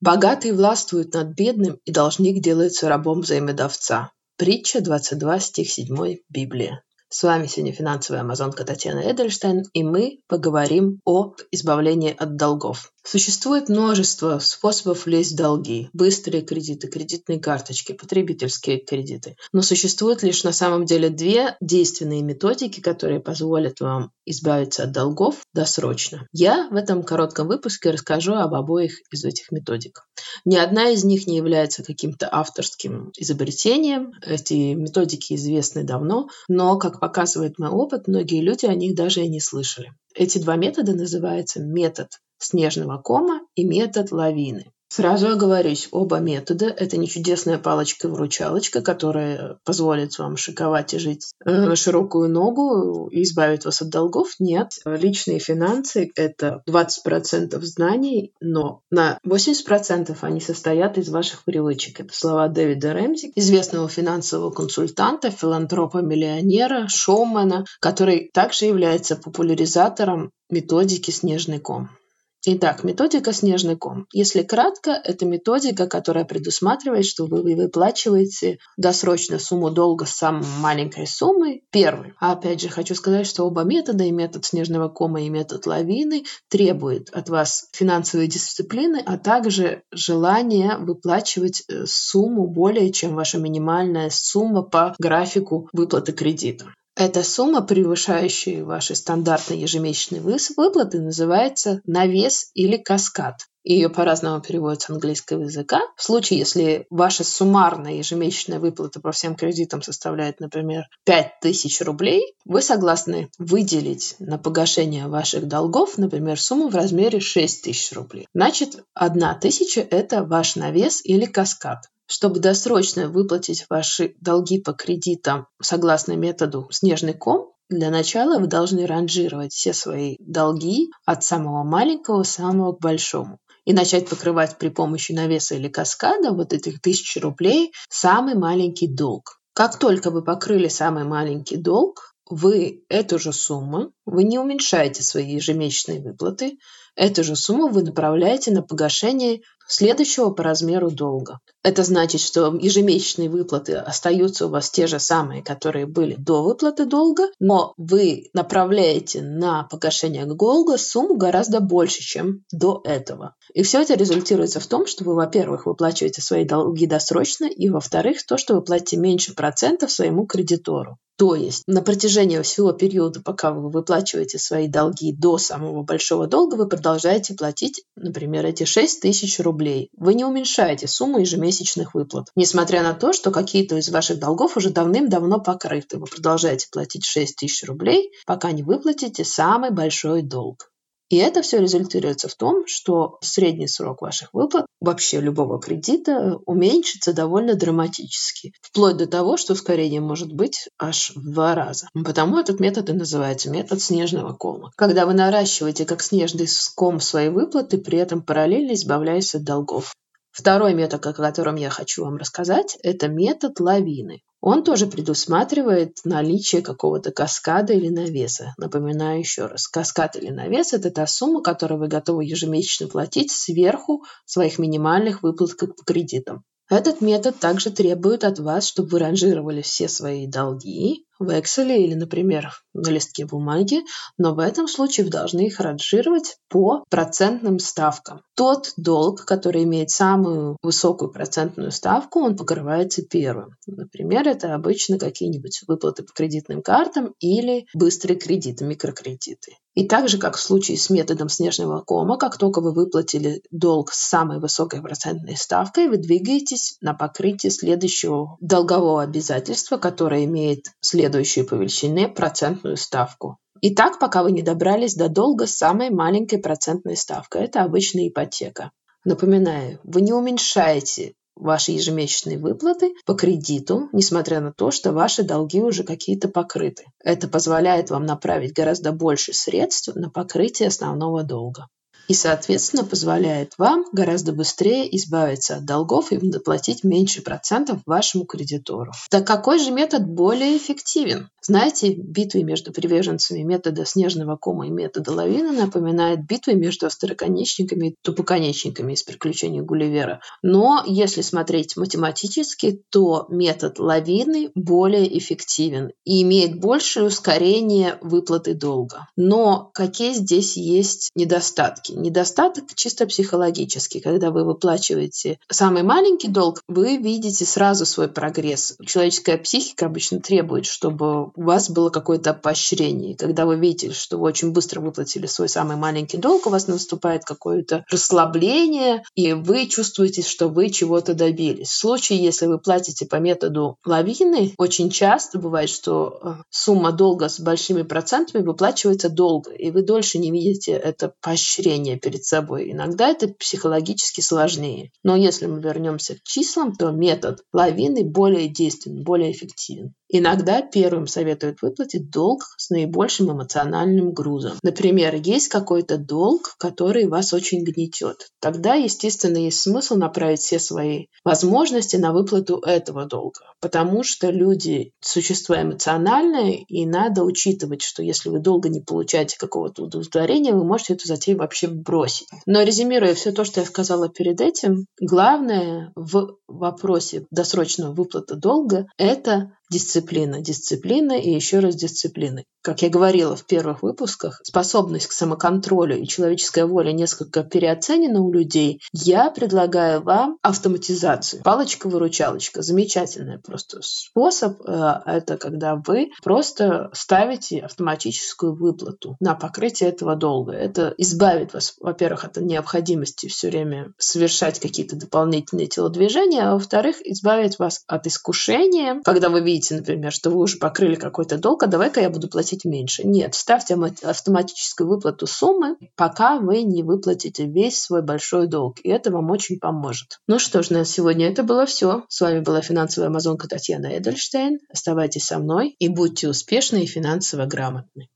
Богатый властвует над бедным, и должник делается рабом взаимодавца. Притча 22, стих 7 Библия. С вами сегодня финансовая амазонка Татьяна Эдельштейн, и мы поговорим о избавлении от долгов. Существует множество способов влезть в долги. Быстрые кредиты, кредитные карточки, потребительские кредиты. Но существует лишь на самом деле две действенные методики, которые позволят вам избавиться от долгов досрочно. Я в этом коротком выпуске расскажу об обоих из этих методик. Ни одна из них не является каким-то авторским изобретением. Эти методики известны давно, но, как показывает мой опыт, многие люди о них даже и не слышали. Эти два метода называются метод снежного кома и метод лавины. Сразу оговорюсь, оба метода – это не чудесная палочка-выручалочка, которая позволит вам шиковать и жить э, на широкую ногу и избавит вас от долгов. Нет. Личные финансы – это 20% знаний, но на 80% они состоят из ваших привычек. Это слова Дэвида Рэмзи, известного финансового консультанта, филантропа-миллионера, шоумена, который также является популяризатором методики «Снежный ком». Итак, методика «Снежный ком». Если кратко, это методика, которая предусматривает, что вы выплачиваете досрочно сумму долга с самой маленькой суммой первый. А опять же, хочу сказать, что оба метода, и метод снежного кома, и метод лавины, требуют от вас финансовой дисциплины, а также желания выплачивать э, сумму более, чем ваша минимальная сумма по графику выплаты кредита. Эта сумма, превышающая ваши стандартные ежемесячные выплаты, называется навес или каскад. Ее по-разному переводят с английского языка. В случае, если ваша суммарная ежемесячная выплата по всем кредитам составляет, например, 5000 рублей, вы согласны выделить на погашение ваших долгов, например, сумму в размере 6000 рублей. Значит, 1000 – это ваш навес или каскад. Чтобы досрочно выплатить ваши долги по кредитам согласно методу «снежный ком», для начала вы должны ранжировать все свои долги от самого маленького к самому к большому и начать покрывать при помощи навеса или каскада вот этих тысяч рублей самый маленький долг. Как только вы покрыли самый маленький долг, вы эту же сумму, вы не уменьшаете свои ежемесячные выплаты, эту же сумму вы направляете на погашение следующего по размеру долга. Это значит, что ежемесячные выплаты остаются у вас те же самые, которые были до выплаты долга, но вы направляете на погашение долга сумму гораздо больше, чем до этого. И все это результируется в том, что вы, во-первых, выплачиваете свои долги досрочно, и, во-вторых, то, что вы платите меньше процентов своему кредитору. То есть на протяжении всего периода, пока вы выплачиваете свои долги до самого большого долга, вы продолжаете платить, например, эти 6 тысяч рублей. Вы не уменьшаете сумму ежемесячных выплат. Несмотря на то, что какие-то из ваших долгов уже давным-давно покрыты. Вы продолжаете платить 6 тысяч рублей, пока не выплатите самый большой долг. И это все результируется в том, что средний срок ваших выплат вообще любого кредита уменьшится довольно драматически, вплоть до того, что ускорение может быть аж в два раза. Потому этот метод и называется метод снежного кома. Когда вы наращиваете как снежный ком свои выплаты, при этом параллельно избавляясь от долгов. Второй метод, о котором я хочу вам рассказать, это метод лавины. Он тоже предусматривает наличие какого-то каскада или навеса. Напоминаю еще раз, каскад или навес – это та сумма, которую вы готовы ежемесячно платить сверху своих минимальных выплат по кредитам. Этот метод также требует от вас, чтобы вы ранжировали все свои долги в Excel или, например, на листке бумаги, но в этом случае вы должны их ранжировать по процентным ставкам. Тот долг, который имеет самую высокую процентную ставку, он покрывается первым. Например, это обычно какие-нибудь выплаты по кредитным картам или быстрые кредиты, микрокредиты. И так же, как в случае с методом снежного кома, как только вы выплатили долг с самой высокой процентной ставкой, вы двигаетесь на покрытие следующего долгового обязательства, которое имеет следующую по величине процентную ставку. И так, пока вы не добрались до долга с самой маленькой процентной ставкой. Это обычная ипотека. Напоминаю, вы не уменьшаете ваши ежемесячные выплаты по кредиту, несмотря на то, что ваши долги уже какие-то покрыты. Это позволяет вам направить гораздо больше средств на покрытие основного долга. И, соответственно, позволяет вам гораздо быстрее избавиться от долгов и доплатить меньше процентов вашему кредитору. Так какой же метод более эффективен? Знаете, битвы между приверженцами метода снежного кома и метода лавины напоминает битвы между остроконечниками и тупоконечниками из приключений Гулливера. Но если смотреть математически, то метод лавины более эффективен и имеет большее ускорение выплаты долга. Но какие здесь есть недостатки? Недостаток чисто психологический. Когда вы выплачиваете самый маленький долг, вы видите сразу свой прогресс. Человеческая психика обычно требует, чтобы у вас было какое-то поощрение. Когда вы видите, что вы очень быстро выплатили свой самый маленький долг, у вас наступает какое-то расслабление, и вы чувствуете, что вы чего-то добились. В случае, если вы платите по методу лавины, очень часто бывает, что э, сумма долга с большими процентами выплачивается долго, и вы дольше не видите это поощрение перед собой. Иногда это психологически сложнее. Но если мы вернемся к числам, то метод лавины более действенен, более эффективен. Иногда первым советуют выплатить долг с наибольшим эмоциональным грузом. Например, есть какой-то долг, который вас очень гнетет. Тогда, естественно, есть смысл направить все свои возможности на выплату этого долга. Потому что люди – существа эмоциональные, и надо учитывать, что если вы долго не получаете какого-то удовлетворения, вы можете эту затею вообще бросить. Но резюмируя все то, что я сказала перед этим, главное в вопросе досрочного выплаты долга – это дисциплина, дисциплина и еще раз дисциплина. Как я говорила в первых выпусках, способность к самоконтролю и человеческая воля несколько переоценена у людей. Я предлагаю вам автоматизацию. Палочка-выручалочка. Замечательный просто способ. Э, это когда вы просто ставите автоматическую выплату на покрытие этого долга. Это избавит вас, во-первых, от необходимости все время совершать какие-то дополнительные телодвижения, а во-вторых, избавит вас от искушения, когда вы видите, например, что вы уже покрыли какой-то долг, а давай-ка я буду платить меньше. Нет, ставьте автоматическую выплату суммы, пока вы не выплатите весь свой большой долг. И это вам очень поможет. Ну что ж, на сегодня это было все. С вами была финансовая амазонка Татьяна Эдельштейн. Оставайтесь со мной и будьте успешны и финансово грамотны.